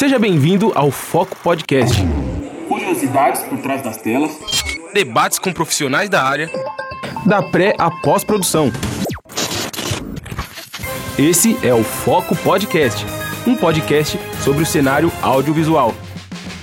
Seja bem-vindo ao Foco Podcast. Curiosidades por trás das telas. Debates com profissionais da área. Da pré à pós-produção. Esse é o Foco Podcast, um podcast sobre o cenário audiovisual.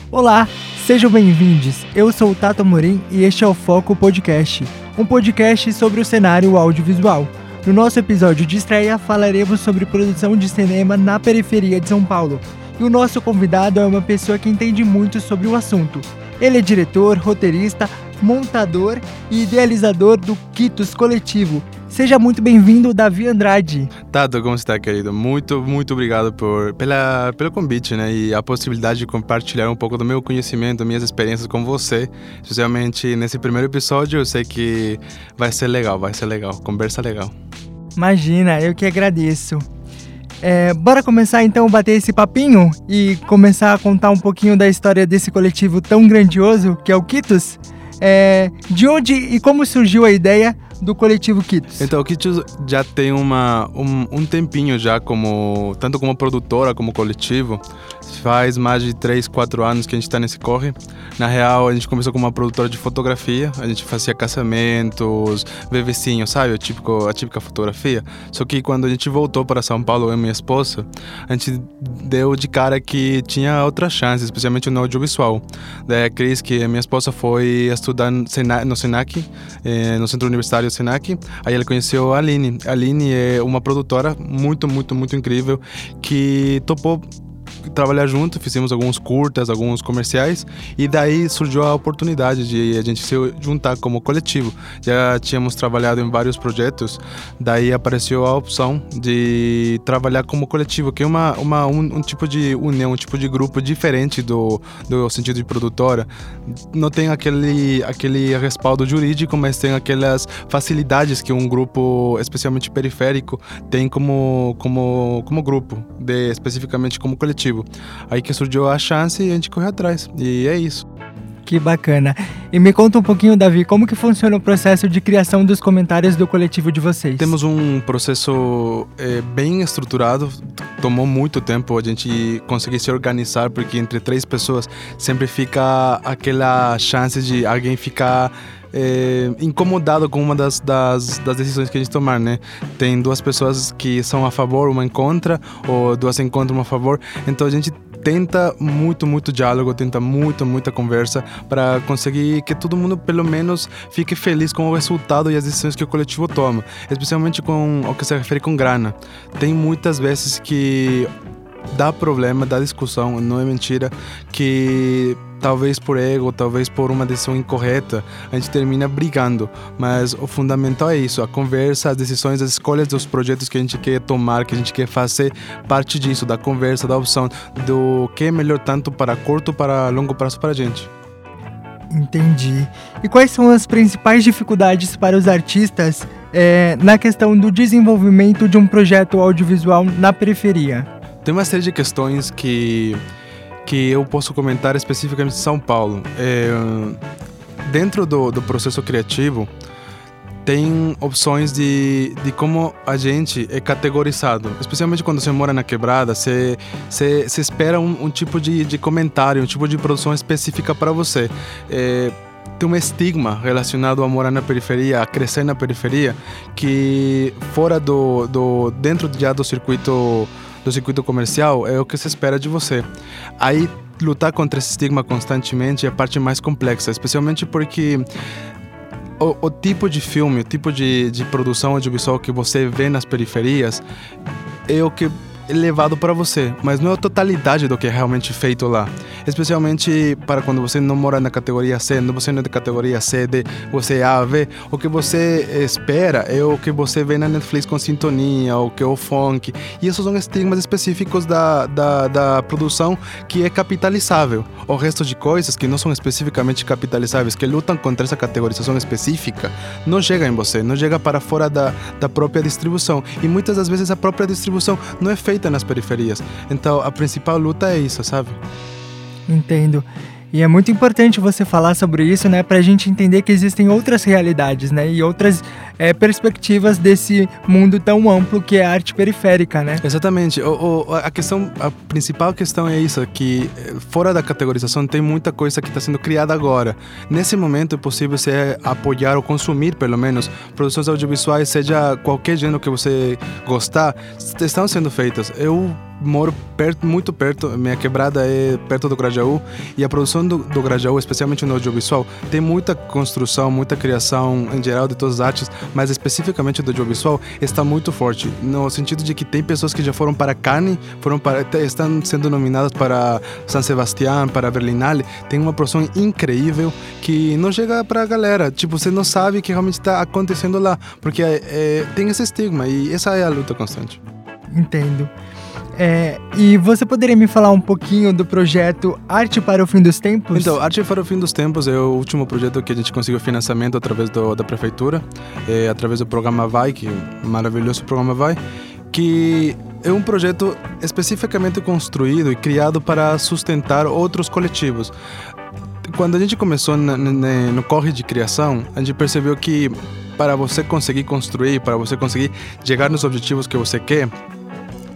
Olá, sejam bem-vindos. Eu sou o Tato Morim e este é o Foco Podcast, um podcast sobre o cenário audiovisual. No nosso episódio de estreia, falaremos sobre produção de cinema na periferia de São Paulo. E o nosso convidado é uma pessoa que entende muito sobre o assunto. Ele é diretor, roteirista, montador e idealizador do Quitos Coletivo. Seja muito bem-vindo, Davi Andrade. Tato, como está, querido? Muito, muito obrigado por, pela, pelo convite, né? E a possibilidade de compartilhar um pouco do meu conhecimento, minhas experiências com você. Especialmente nesse primeiro episódio, eu sei que vai ser legal, vai ser legal. Conversa legal. Imagina, eu que agradeço. É, bora começar então bater esse papinho e começar a contar um pouquinho da história desse coletivo tão grandioso que é o Kitos? É, de onde e como surgiu a ideia do coletivo Kitos? Então, o Kitos já tem uma, um, um tempinho já como tanto como produtora como coletivo. Faz mais de 3, 4 anos que a gente está nesse corre. Na real, a gente começou como uma produtora de fotografia. A gente fazia casamentos, ver vizinhos, sabe? O típico, a típica fotografia. Só que quando a gente voltou para São Paulo, eu e minha esposa, a gente deu de cara que tinha outras chances, especialmente no audiovisual. Daí a Cris, que é minha esposa, foi estudar no Senac, eh, no Centro Universitário Senac. Aí ela conheceu a Aline. A Aline é uma produtora muito, muito, muito incrível que topou trabalhar junto, fizemos alguns curtas, alguns comerciais e daí surgiu a oportunidade de a gente se juntar como coletivo. Já tínhamos trabalhado em vários projetos, daí apareceu a opção de trabalhar como coletivo, que é uma, uma um, um, tipo de união, um tipo de grupo diferente do, do sentido de produtora. Não tem aquele, aquele respaldo jurídico, mas tem aquelas facilidades que um grupo, especialmente periférico, tem como, como, como grupo, de, especificamente como coletivo. Aí que surgiu a chance e a gente correu atrás. E é isso. Que bacana. E me conta um pouquinho, Davi, como que funciona o processo de criação dos comentários do coletivo de vocês? Temos um processo é, bem estruturado. Tomou muito tempo a gente conseguir se organizar, porque entre três pessoas sempre fica aquela chance de alguém ficar é, incomodado com uma das, das, das, decisões que a gente tomar, né? Tem duas pessoas que são a favor, uma em contra, ou duas em contra, uma a favor. Então a gente tenta muito, muito diálogo, tenta muito, muita conversa para conseguir que todo mundo, pelo menos, fique feliz com o resultado e as decisões que o coletivo toma, especialmente com o que se refere com grana. Tem muitas vezes que dá problema, dá discussão, não é mentira, que talvez por ego, talvez por uma decisão incorreta, a gente termina brigando. Mas o fundamental é isso: a conversa, as decisões, as escolhas dos projetos que a gente quer tomar, que a gente quer fazer, parte disso, da conversa, da opção, do que é melhor tanto para curto, para longo prazo para a gente. Entendi. E quais são as principais dificuldades para os artistas é, na questão do desenvolvimento de um projeto audiovisual na periferia? Tem uma série de questões que que eu posso comentar especificamente de São Paulo. É, dentro do, do processo criativo, tem opções de, de como a gente é categorizado. Especialmente quando você mora na quebrada, você, você, você espera um, um tipo de, de comentário, um tipo de produção específica para você. É, tem um estigma relacionado a morar na periferia, a crescer na periferia, que fora do, do dentro já do circuito do circuito comercial é o que se espera de você. Aí lutar contra esse estigma constantemente é a parte mais complexa, especialmente porque o, o, tipo de filme, o tipo de, de produção audiovisual que você vê nas periferias é o que levado para você, mas não é a totalidade do que é realmente feito lá. Especialmente para quando você não mora na categoria C, não você não é da categoria C, D, você é A, V. O que você espera é o que você vê na Netflix com sintonia, o que é o funk. E esses são estigmas específicos da, da, da produção que é capitalizável. O resto de coisas que não são especificamente capitalizáveis, que lutam contra essa categorização específica, não chega em você, não chega para fora da, da própria distribuição. E muitas das vezes a própria distribuição não é feita feita nas periferias. Então a principal luta é isso, sabe? Entendo. E é muito importante você falar sobre isso, né, para a gente entender que existem outras realidades, né, e outras é, perspectivas desse mundo tão amplo que é a arte periférica, né? Exatamente. O, o, a questão, a principal questão é isso, que eh, fora da categorização tem muita coisa que está sendo criada agora. Nesse momento é possível você apoiar ou consumir, pelo menos, produções audiovisuais, seja qualquer gênero que você gostar, estão sendo feitas. Eu moro perto, muito perto, minha quebrada é perto do Grajaú e a produção do, do Grajaú, especialmente no audiovisual, tem muita construção, muita criação em geral de todas as artes, mas especificamente do audiovisual está muito forte, no sentido de que tem pessoas que já foram para Cannes, foram para, estão sendo nominadas para San Sebastián, para Berlinale, tem uma produção incrível que não chega para a galera, tipo, você não sabe o que realmente está acontecendo lá, porque é, é, tem esse estigma e essa é a luta constante. Entendo. É, e você poderia me falar um pouquinho do projeto Arte para o Fim dos Tempos? Então, Arte para o Fim dos Tempos é o último projeto que a gente conseguiu financiamento através do, da prefeitura, é, através do programa Vai, que é maravilhoso programa Vai, que é um projeto especificamente construído e criado para sustentar outros coletivos. Quando a gente começou na, na, no corre de criação, a gente percebeu que para você conseguir construir, para você conseguir chegar nos objetivos que você quer,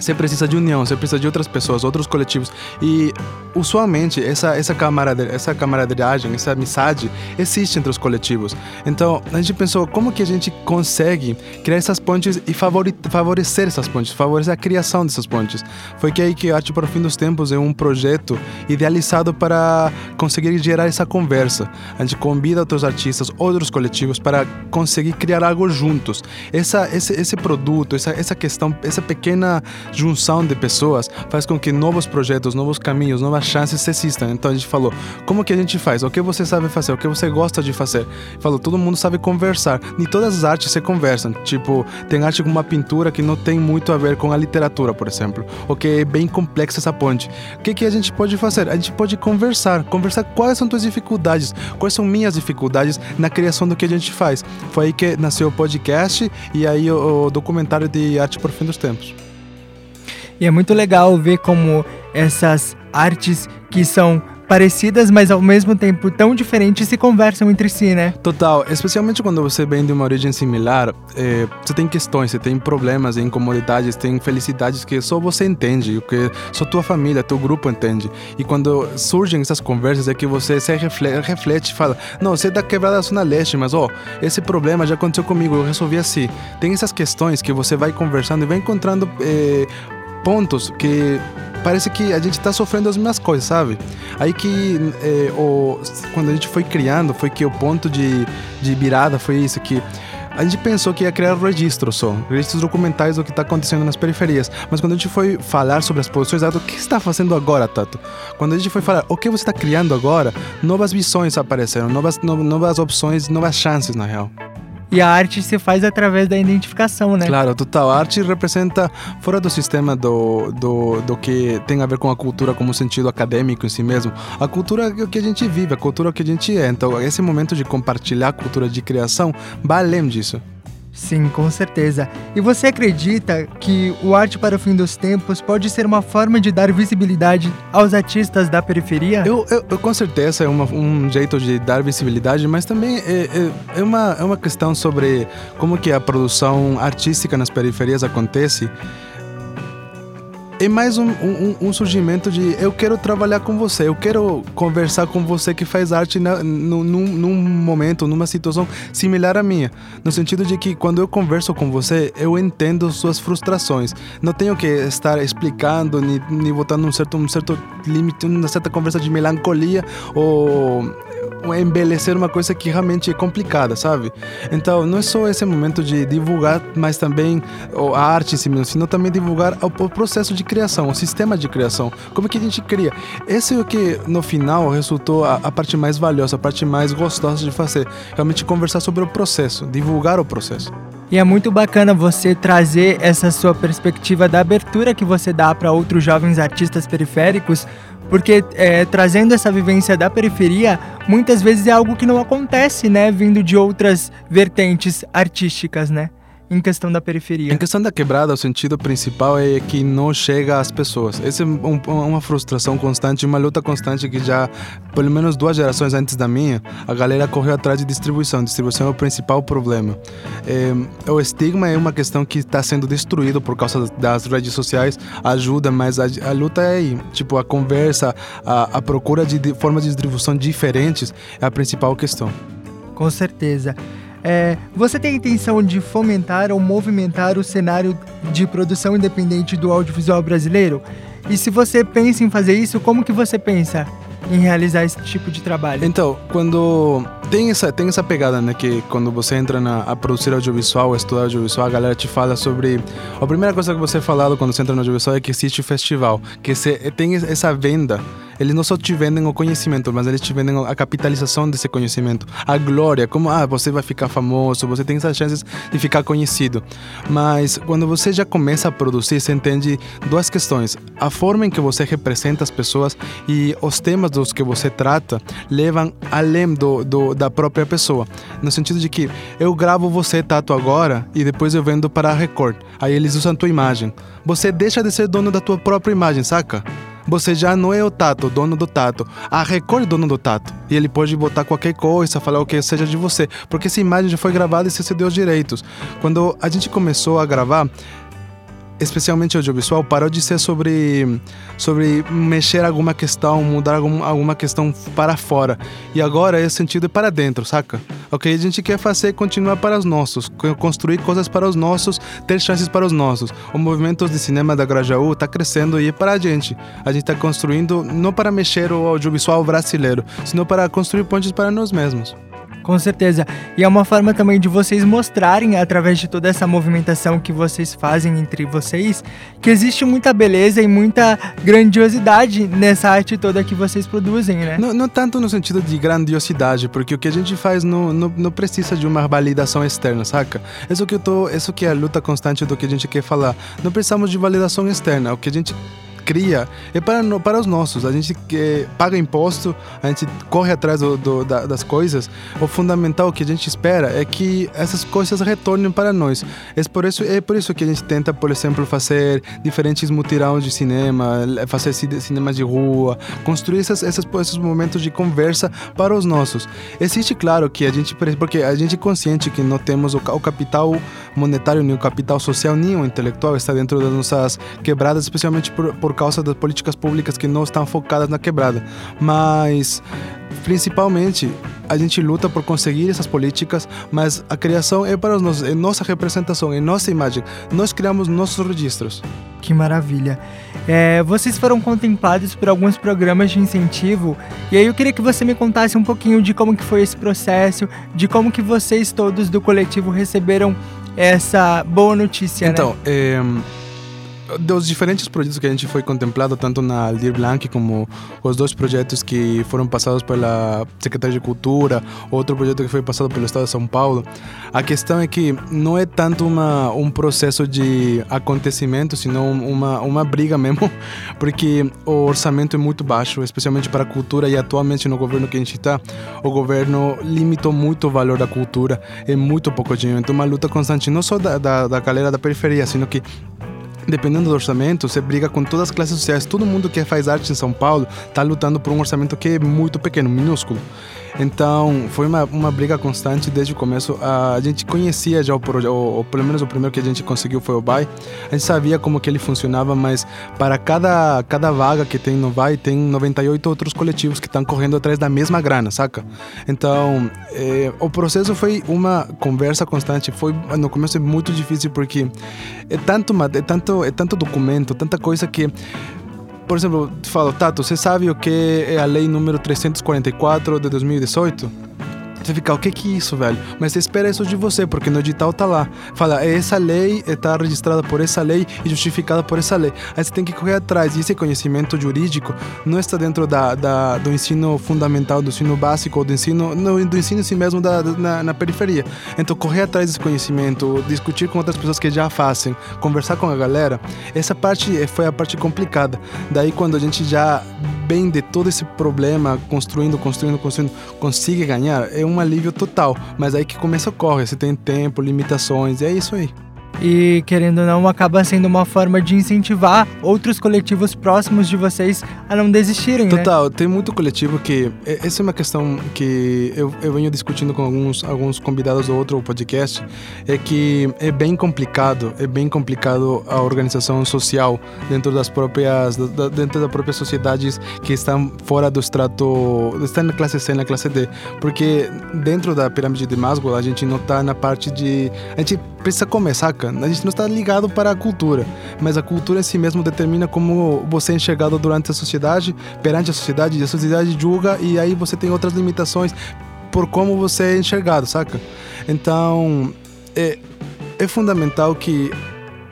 você precisa de união, você precisa de outras pessoas, outros coletivos. E usualmente essa essa camaraderia, essa camaradagem, essa amizade existe entre os coletivos. Então a gente pensou como que a gente consegue criar essas pontes e favorecer essas pontes, favorecer a criação dessas pontes. Foi que aí que Arte para o Fim dos Tempos é um projeto idealizado para conseguir gerar essa conversa. A gente convida outros artistas, outros coletivos para conseguir criar algo juntos. Essa esse, esse produto, essa essa questão, essa pequena junção de pessoas faz com que novos projetos, novos caminhos, novas chances existam. Então a gente falou, como que a gente faz? O que você sabe fazer? O que você gosta de fazer? Falou, todo mundo sabe conversar. Nem todas as artes se conversam. Tipo, tem arte como uma pintura que não tem muito a ver com a literatura, por exemplo. O que é bem complexa essa ponte. O que, que a gente pode fazer? A gente pode conversar. Conversar quais são suas dificuldades, quais são minhas dificuldades na criação do que a gente faz. Foi aí que nasceu o podcast e aí o documentário de Arte por Fim dos Tempos. E é muito legal ver como essas artes que são parecidas, mas ao mesmo tempo tão diferentes se conversam entre si, né? Total, especialmente quando você vem de uma origem similar, é, você tem questões, você tem problemas, incomodidades, tem felicidades que só você entende, que só tua família, teu grupo entende. E quando surgem essas conversas é que você se reflete, reflete fala: Não, você é da quebrada da Zona Leste, mas ó, esse problema já aconteceu comigo, eu resolvi assim. Tem essas questões que você vai conversando e vai encontrando. É, pontos que parece que a gente está sofrendo as mesmas coisas, sabe? Aí que é, o, quando a gente foi criando, foi que o ponto de, de virada foi isso, que a gente pensou que ia criar registros só, registros documentais do que está acontecendo nas periferias. Mas quando a gente foi falar sobre as posições, o que está fazendo agora, Tato? Quando a gente foi falar o que você está criando agora, novas visões apareceram, novas, no, novas opções, novas chances, na real. E a arte se faz através da identificação, né? Claro, total. A arte representa, fora do sistema do, do, do que tem a ver com a cultura como sentido acadêmico em si mesmo, a cultura é que a gente vive, a cultura que a gente é. Então, esse momento de compartilhar a cultura de criação vai além disso. Sim, com certeza. E você acredita que o Arte para o Fim dos Tempos pode ser uma forma de dar visibilidade aos artistas da periferia? Eu, eu, eu com certeza é uma, um jeito de dar visibilidade, mas também é, é, é, uma, é uma questão sobre como que a produção artística nas periferias acontece é mais um, um, um, surgimento de eu quero trabalhar com você, eu quero conversar com você que faz arte na, num, num momento, numa situação similar à minha. No sentido de que quando eu converso com você, eu entendo suas frustrações. Não tenho que estar explicando, nem, nem botando um certo, um certo limite, uma certa conversa de melancolia ou embelecer uma coisa que realmente é complicada, sabe? Então, não é só esse momento de divulgar, mas também a arte em si mesmo, sino também divulgar o processo de criação, o sistema de criação, como que a gente cria. Esse é o que, no final, resultou a, a parte mais valiosa, a parte mais gostosa de fazer, realmente conversar sobre o processo, divulgar o processo. E é muito bacana você trazer essa sua perspectiva da abertura que você dá para outros jovens artistas periféricos, porque é, trazendo essa vivência da periferia, muitas vezes é algo que não acontece, né, vindo de outras vertentes artísticas, né? Em questão da periferia? Em questão da quebrada, o sentido principal é que não chega às pessoas. Essa é um, uma frustração constante, uma luta constante que já, pelo menos duas gerações antes da minha, a galera correu atrás de distribuição. Distribuição é o principal problema. É, o estigma é uma questão que está sendo destruído por causa das redes sociais, ajuda, mas a, a luta é aí. Tipo, a conversa, a, a procura de, de formas de distribuição diferentes é a principal questão. Com certeza. É, você tem a intenção de fomentar ou movimentar o cenário de produção independente do audiovisual brasileiro? E se você pensa em fazer isso, como que você pensa em realizar esse tipo de trabalho? Então, quando tem essa, tem essa pegada, né? Que quando você entra na, a produzir audiovisual, a estudar audiovisual, a galera te fala sobre. A primeira coisa que você é falado quando você entra no audiovisual é que existe o festival, que você tem essa venda eles não só te vendem o conhecimento, mas eles te vendem a capitalização desse conhecimento, a glória, como ah, você vai ficar famoso, você tem essas chances de ficar conhecido. Mas quando você já começa a produzir, você entende duas questões: a forma em que você representa as pessoas e os temas dos que você trata levam além do, do da própria pessoa, no sentido de que eu gravo você tato agora e depois eu vendo para a Record. Aí eles usam a tua imagem. Você deixa de ser dono da tua própria imagem, saca? você já não é o Tato, dono do Tato. A Record é dono do Tato. E ele pode botar qualquer coisa, falar o que seja de você. Porque essa imagem já foi gravada e você cedeu os direitos. Quando a gente começou a gravar, especialmente audiovisual, parou de ser sobre, sobre mexer alguma questão, mudar algum, alguma questão para fora. E agora esse sentido é para dentro, saca? O que a gente quer fazer é continuar para os nossos, construir coisas para os nossos, ter chances para os nossos. O movimento de cinema da Grajaú está crescendo e é para a gente. A gente está construindo não para mexer o audiovisual brasileiro, sino para construir pontes para nós mesmos. Com certeza. E é uma forma também de vocês mostrarem, através de toda essa movimentação que vocês fazem entre vocês, que existe muita beleza e muita grandiosidade nessa arte toda que vocês produzem, né? Não, não tanto no sentido de grandiosidade, porque o que a gente faz não, não, não precisa de uma validação externa, saca? Isso que eu tô, isso que é a luta constante do que a gente quer falar. Não precisamos de validação externa. O que a gente cria é para, para os nossos. A gente paga imposto, a gente corre atrás do, do, da, das coisas. O fundamental que a gente espera é que essas coisas retornem para nós. É por isso, é por isso que a gente tenta, por exemplo, fazer diferentes mutirões de cinema, fazer cinema de rua, construir essas, essas, esses momentos de conversa para os nossos. Existe, claro, que a gente, porque a gente é consciente que não temos o, o capital monetário, nem o capital social, nem o intelectual está dentro das nossas quebradas, especialmente por, por causa das políticas públicas que não estão focadas na quebrada. Mas principalmente a gente luta por conseguir essas políticas, mas a criação é para nós, é nossa representação, é nossa imagem. Nós criamos nossos registros. Que maravilha. É, vocês foram contemplados por alguns programas de incentivo e aí eu queria que você me contasse um pouquinho de como que foi esse processo, de como que vocês todos do coletivo receberam essa boa notícia, então, né? é dos diferentes projetos que a gente foi contemplado, tanto na Aldir Blanc como os dois projetos que foram passados pela Secretaria de Cultura, outro projeto que foi passado pelo Estado de São Paulo, a questão é que não é tanto uma, um processo de acontecimento, senão uma, uma briga mesmo, porque o orçamento é muito baixo, especialmente para a cultura, e atualmente no governo que a gente está, o governo limitou muito o valor da cultura, é muito pouco dinheiro, então uma luta constante, não só da, da, da galera da periferia, sino que dependendo do orçamento, você briga com todas as classes sociais. Todo mundo que faz arte em São Paulo está lutando por um orçamento que é muito pequeno, minúsculo. Então, foi uma, uma briga constante desde o começo. A gente conhecia já o projeto, ou pelo menos o primeiro que a gente conseguiu foi o BAI. A gente sabia como que ele funcionava, mas para cada, cada vaga que tem no BAI, tem 98 outros coletivos que estão correndo atrás da mesma grana, saca? Então, é, o processo foi uma conversa constante. Foi, no começo, é muito difícil porque é tanto, é tanto, é tanto documento, tanta coisa que por exemplo, te falo, Tato, você sabe o que é a lei número 344 de 2018? Você fica, o que que é isso, velho? Mas você espera isso de você, porque no edital tá lá. Fala, essa lei está registrada por essa lei e justificada por essa lei. Aí você tem que correr atrás. E esse conhecimento jurídico não está dentro da, da do ensino fundamental, do ensino básico, ou do ensino, no, do ensino si mesmo da, na, na periferia. Então, correr atrás desse conhecimento, discutir com outras pessoas que já fazem, conversar com a galera, essa parte foi a parte complicada. Daí, quando a gente já bem de todo esse problema, construindo, construindo, construindo, consiga ganhar, é um alívio total. Mas aí que começa a correr, você tem tempo, limitações, é isso aí e querendo ou não acaba sendo uma forma de incentivar outros coletivos próximos de vocês a não desistirem, né? Total, né? tem muito coletivo que essa é uma questão que eu, eu venho discutindo com alguns alguns convidados do outro podcast é que é bem complicado, é bem complicado a organização social dentro das próprias dentro das próprias sociedades que estão fora do extrato, estão na classe C, na classe D, porque dentro da pirâmide de Maslow a gente não está na parte de a gente precisa comer, saca? A gente não está ligado para a cultura, mas a cultura em si mesmo determina como você é enxergado durante a sociedade, perante a sociedade, a sociedade julga e aí você tem outras limitações por como você é enxergado, saca? Então, é, é fundamental que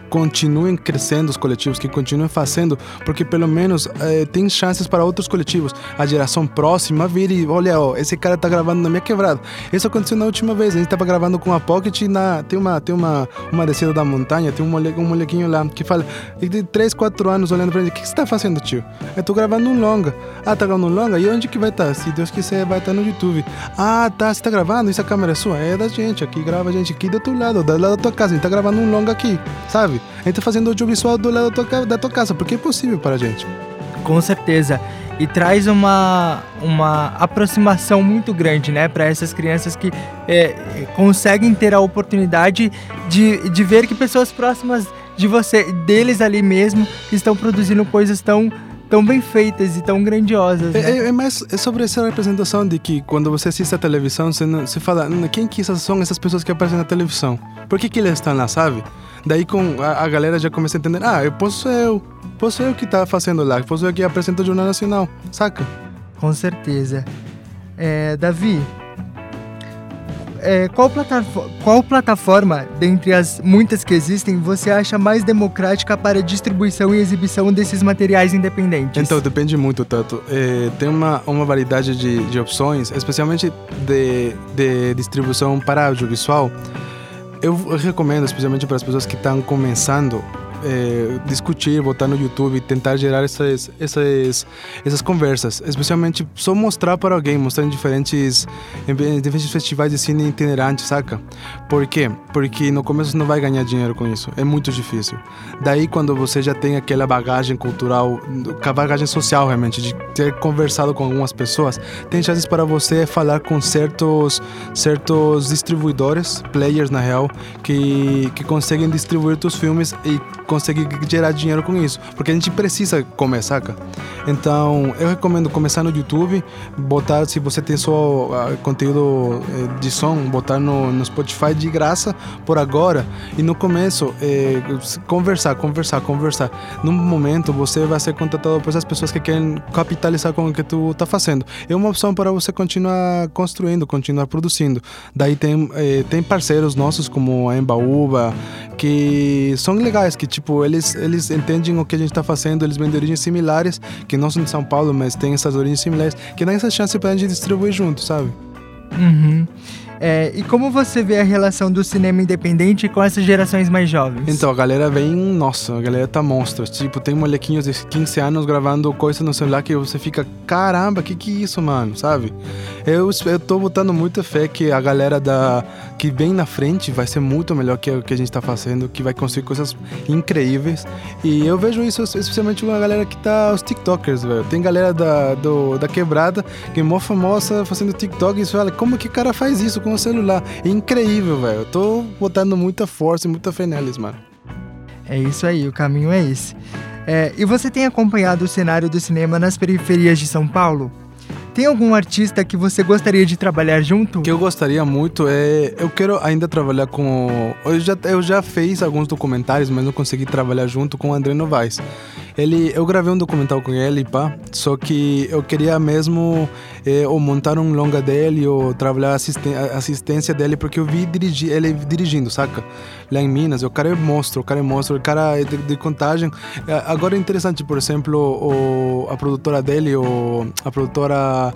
continuem crescendo os coletivos, que continuem fazendo, porque pelo menos é, tem chances para outros coletivos. A geração próxima vir e olha, ó, esse cara tá gravando na minha quebrada. Isso aconteceu na última vez. A gente tava gravando com a Pocket na tem uma tem uma uma descida da montanha, tem um, mole, um molequinho lá que fala de 3, 4 anos olhando pra gente, o que, que você tá fazendo, tio? Eu tô gravando um longa. Ah, tá gravando um longa? E onde que vai estar? Tá? Se Deus quiser, vai estar tá no YouTube. Ah, tá, você tá gravando? Isso a câmera é sua? É da gente, aqui grava a gente aqui do outro lado, do lado da tua casa. A gente tá gravando um longa aqui, sabe? A gente tá fazendo audiovisual do lado da tua, da tua casa, porque é possível para a gente. Com certeza. E traz uma, uma aproximação muito grande, né, para essas crianças que é, conseguem ter a oportunidade de, de ver que pessoas próximas de você, deles ali mesmo, estão produzindo coisas tão tão bem feitas e tão grandiosas. É, né? É, é, mais é sobre essa representação de que quando você assiste a televisão, você, não, você fala, quem que são essas pessoas que aparecem na televisão? Por que, que eles estão lá, sabe? Daí com a, a, galera já começa a entender, ah, eu posso ser eu, posso eu que tá fazendo lá, posso eu que apresenta o Jornal Nacional, saca? Com certeza. É, Davi, é, qual, plataforma, qual plataforma, dentre as muitas que existem, você acha mais democrática para distribuição e exibição desses materiais independentes? Então, depende muito, Tato. É, tem uma, uma variedade de, de opções, especialmente de, de distribuição para audiovisual. Eu recomendo, especialmente para as pessoas que estão começando, é, discutir, botar no YouTube, tentar gerar essas, essas, essas conversas. Especialmente só mostrar para alguém, mostrar em diferentes, em diferentes festivais de cine itinerantes, saca? Por quê? Porque no começo você não vai ganhar dinheiro com isso. É muito difícil. Daí, quando você já tem aquela bagagem cultural, a bagagem social realmente, de ter conversado com algumas pessoas, tem chances para você falar com certos, certos distribuidores, players na real, que, que conseguem distribuir seus filmes e conseguir gerar dinheiro com isso. Porque a gente precisa comer, saca? Então, eu recomendo começar no YouTube, botar, se você tem só uh, conteúdo uh, de som, botar no, no, Spotify de graça por agora. E no começo, eh, conversar, conversar, conversar. Num momento, você vai ser contatado por essas pessoas que querem capitalizar com o que tu tá fazendo. É uma opção para você continuar construindo, continuar produzindo. Daí tem, eh, tem parceiros nossos como a Embaúba, que são legais, que tipo, eles, eles entendem o que a gente está fazendo, eles vêm de origens similares, que não são de São Paulo, mas têm essas origens similares, que dá essa chance pra gente distribuir junto, sabe? Uhum. É, e como você vê a relação do cinema independente com essas gerações mais jovens? Então, a galera vem, nossa, a galera tá monstro. Tipo, tem molequinhos de 15 anos gravando coisa no celular que você fica, caramba, que que é isso, mano, sabe? Eu, eu tô botando muita fé que a galera da que vem na frente vai ser muito melhor que o que a gente tá fazendo, que vai conseguir coisas incríveis. E eu vejo isso especialmente com a galera que tá, os TikTokers, velho. Tem galera da, do, da quebrada que é mó famosa fazendo TikTok e você fala, como que o cara faz isso com o celular? É incrível, velho. Eu tô botando muita força e muita fé neles, mano. É isso aí, o caminho é esse. É, e você tem acompanhado o cenário do cinema nas periferias de São Paulo? Tem algum artista que você gostaria de trabalhar junto? Que eu gostaria muito é. Eu quero ainda trabalhar com. Eu já, eu já fiz alguns documentários, mas não consegui trabalhar junto com o André Novaes. Ele, eu gravei um documental com ele, pá, só que eu queria mesmo é, ou montar um longa dele ou trabalhar assisten assistência dele, porque eu vi dirigir, ele dirigindo, saca? Lá em Minas, o cara é monstro, o cara é monstro, o cara é de, de contagem. É, agora é interessante, por exemplo, o, a produtora dele, o, a produtora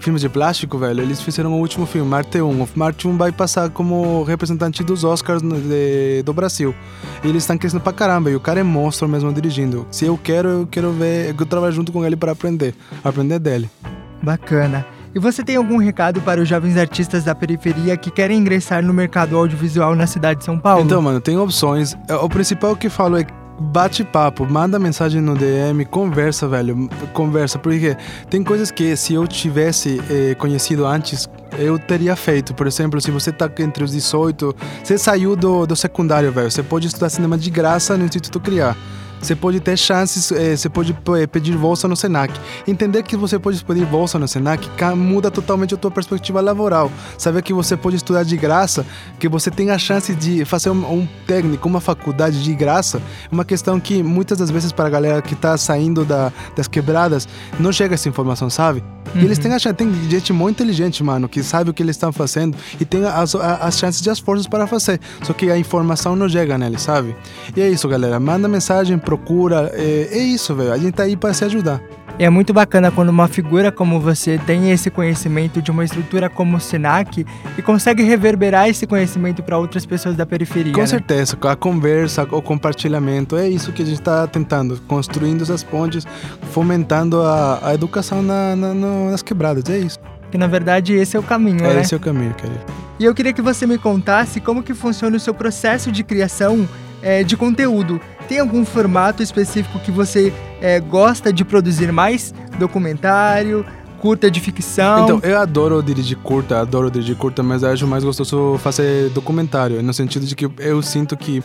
filmes de plástico, velho, eles fizeram o último filme, Marte 1. O Marte 1 vai passar como representante dos Oscars de, do Brasil. E eles estão crescendo pra caramba, e o cara é monstro mesmo dirigindo. Se eu quero, eu quero ver, eu trabalho junto com ele para aprender, aprender dele. Bacana. E você tem algum recado para os jovens artistas da periferia que querem ingressar no mercado audiovisual na cidade de São Paulo? Então, mano, tem opções. O principal que eu falo é bate papo, manda mensagem no DM, conversa, velho, conversa, porque tem coisas que se eu tivesse eh, conhecido antes, eu teria feito. Por exemplo, se você tá entre os 18, você saiu do, do secundário, velho, você pode estudar cinema de graça no Instituto Criar. Você pode ter chances, é, você pode é, pedir bolsa no Senac. Entender que você pode pedir bolsa no Senac muda totalmente a tua perspectiva laboral. Saber que você pode estudar de graça, que você tem a chance de fazer um, técnico, uma faculdade de graça, uma questão que muitas das vezes para a galera que está saindo da, das quebradas não chega essa informação, sabe? Uhum. E eles têm a chance, tem gente muito inteligente, mano, que sabe o que eles estão fazendo e tem as, as chances e as forças para fazer. Só que a informação não chega neles, sabe? E é isso, galera. Manda mensagem, procura. É, é isso, velho. A gente tá aí para se ajudar. E é muito bacana quando uma figura como você tem esse conhecimento de uma estrutura como o SENAC e consegue reverberar esse conhecimento para outras pessoas da periferia. Com né? certeza, a conversa, o compartilhamento, é isso que a gente está tentando, construindo essas pontes, fomentando a, a educação na, na, nas quebradas, é isso. Que na verdade esse é o caminho, é, né? Esse é o caminho, querido. E eu queria que você me contasse como que funciona o seu processo de criação é, de conteúdo. Tem algum formato específico que você é, gosta de produzir mais? Documentário, curta de ficção? Então, eu adoro dirigir curta, adoro dirigir curta, mas acho mais gostoso fazer documentário, no sentido de que eu sinto que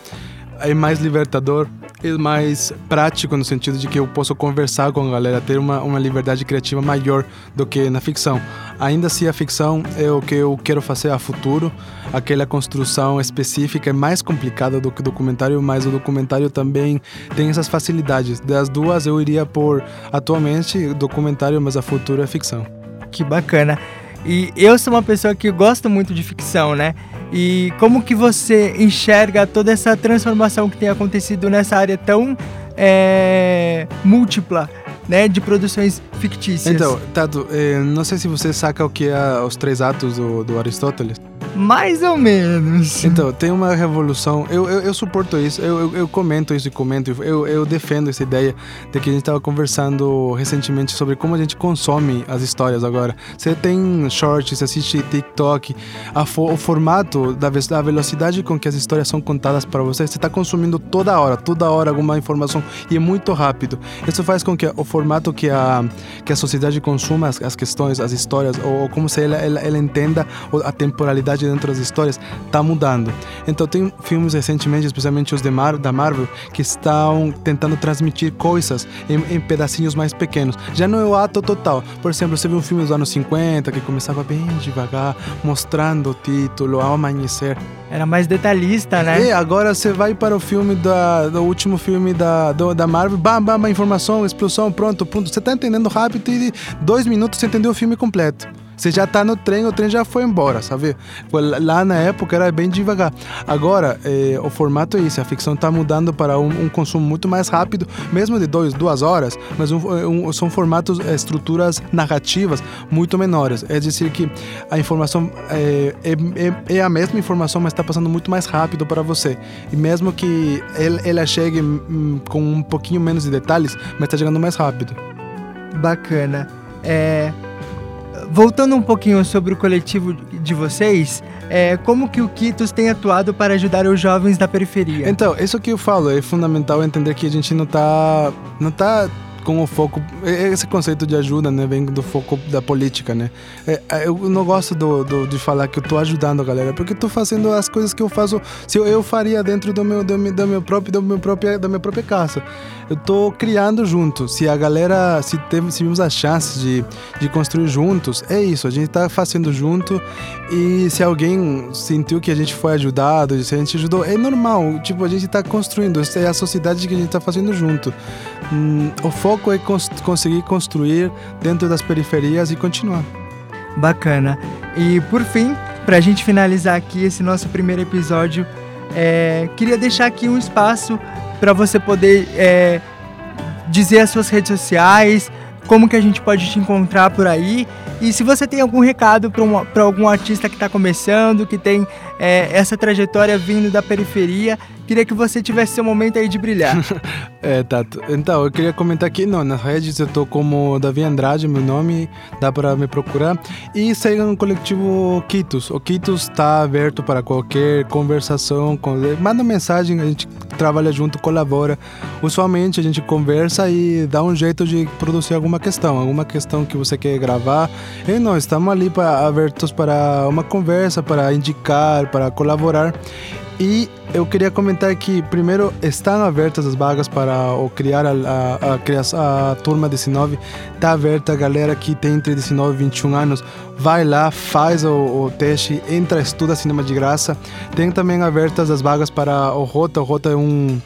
é mais libertador e mais prático no sentido de que eu posso conversar com a galera, ter uma, uma liberdade criativa maior do que na ficção. Ainda assim, a ficção é o que eu quero fazer a futuro, aquela construção específica é mais complicada do que o documentário, mas o documentário também tem essas facilidades. Das duas, eu iria por atualmente documentário, mas a futuro é ficção. Que bacana. E eu sou uma pessoa que gosto muito de ficção, né? E como que você enxerga toda essa transformação que tem acontecido nessa área tão é, múltipla, né, de produções fictícias? Então, Tato, eh, não sei se você saca o que é os três atos do, do Aristóteles. Mais ou menos. Então, tem uma revolução. Eu, eu, eu suporto isso, eu, eu, eu, comento isso e comento, eu, eu defendo essa ideia de que a gente estava conversando recentemente sobre como a gente consome as histórias agora. Você tem shorts, você assiste TikTok, fo, o formato da, da velocidade com que as histórias são contadas para você, você está consumindo toda hora, toda hora alguma informação e é muito rápido. Isso faz com que o formato que a, que a sociedade consuma as, as questões, as histórias, ou, ou como se ela, ela, ela entenda a temporalidade dentro das histórias está mudando. Então tem filmes recentemente, especialmente os de Mar da Marvel, que estão tentando transmitir coisas em, em, pedacinhos mais pequenos. Já não é o ato total. Por exemplo, você viu um filme dos anos 50 que começava bem devagar, mostrando o título, ao amanhecer. Era mais detalhista, né? E agora você vai para o filme da, do último filme da, do, da Marvel, bam, bam, informação, explosão, pronto, pronto. Você está entendendo rápido e dois minutos você entendeu o filme completo. Você já tá no trem, o trem já foi embora, sabe? Lá na época era bem devagar. Agora, é, o formato é isso, a ficção está mudando para um, um, consumo muito mais rápido, mesmo de dois, duas horas, mas um, um, são formatos, é, estruturas narrativas muito menores. É dizer que a informação é, é, é, é a mesma informação, mas está passando muito mais rápido para você. E mesmo que ela chegue hum, com um pouquinho menos de detalhes, mas está chegando mais rápido. Bacana. É, voltando um pouquinho sobre o coletivo de vocês, é, como que o Kitos tem atuado para ajudar os jovens da periferia? Então, isso que eu falo, é fundamental entender que a gente não está não tá com o foco. Esse conceito de ajuda, né, vem do foco da política, né? É, é eu não gosto do, do, de falar que eu tô ajudando a galera, porque eu tô fazendo as coisas que eu faço, se eu, eu faria dentro do meu, do do meu próprio, do meu próprio, da minha própria casa. Eu tô criando junto. Se a galera, se temos as chances de, de construir juntos, é isso. A gente tá fazendo junto e se alguém sentiu que a gente foi ajudado, se a gente ajudou, é normal. Tipo, a gente tá construindo. Essa é a sociedade que a gente tá fazendo junto. Hum, o foco é cons conseguir construir dentro das periferias e continuar. Bacana. E por fim, para a gente finalizar aqui esse nosso primeiro episódio, é, queria deixar aqui um espaço para você poder é, dizer as suas redes sociais, como que a gente pode te encontrar por aí e se você tem algum recado para algum artista que está começando, que tem é, essa trajetória vindo da periferia, queria que você tivesse seu momento aí de brilhar. é, Tato. Então, eu queria comentar aqui, não, nas redes eu tô como Davi Andrade, meu nome, dá para me procurar. E sigam o coletivo Kitos. O Kitos está aberto para qualquer conversação, manda mensagem, a gente trabalha junto, colabora. Usualmente a gente conversa e dá um jeito de produzir alguma questão, alguma questão que você quer gravar. E nós estamos ali para, abertos para uma conversa, para indicar, para colaborar. E eu queria comentar que, primeiro, estão abertas as vagas para criar a, a, a, a turma 19. Está aberta a galera que tem entre 19 e 21 anos. Vai lá, faz o, o, teste, entra, estuda cinema de graça. Tem também abertas as vagas para o Rota. O Rota é um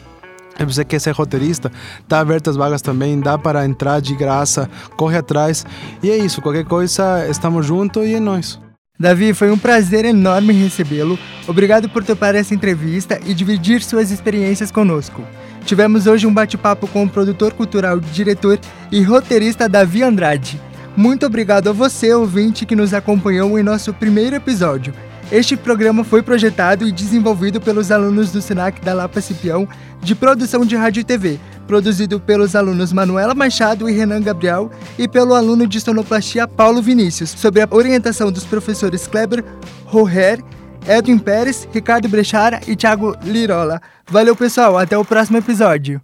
se você quer ser roteirista, tá abertas as vagas também, dá para entrar de graça, corre atrás. E é isso, qualquer coisa, estamos juntos e é nóis. Davi, foi um prazer enorme recebê-lo. Obrigado por topar essa entrevista e dividir suas experiências conosco. Tivemos hoje um bate-papo com o produtor cultural, diretor e roteirista Davi Andrade. Muito obrigado a você, ouvinte, que nos acompanhou em nosso primeiro episódio. Este programa foi projetado e desenvolvido pelos alunos do SENAC da Lapa Cipião de produção de rádio e TV, produzido pelos alunos Manuela Machado e Renan Gabriel e pelo aluno de sonoplastia Paulo Vinícius, sob a orientação dos professores Kleber Roher, Edwin Pérez, Ricardo Brechara e Thiago Lirola. Valeu, pessoal, até o próximo episódio.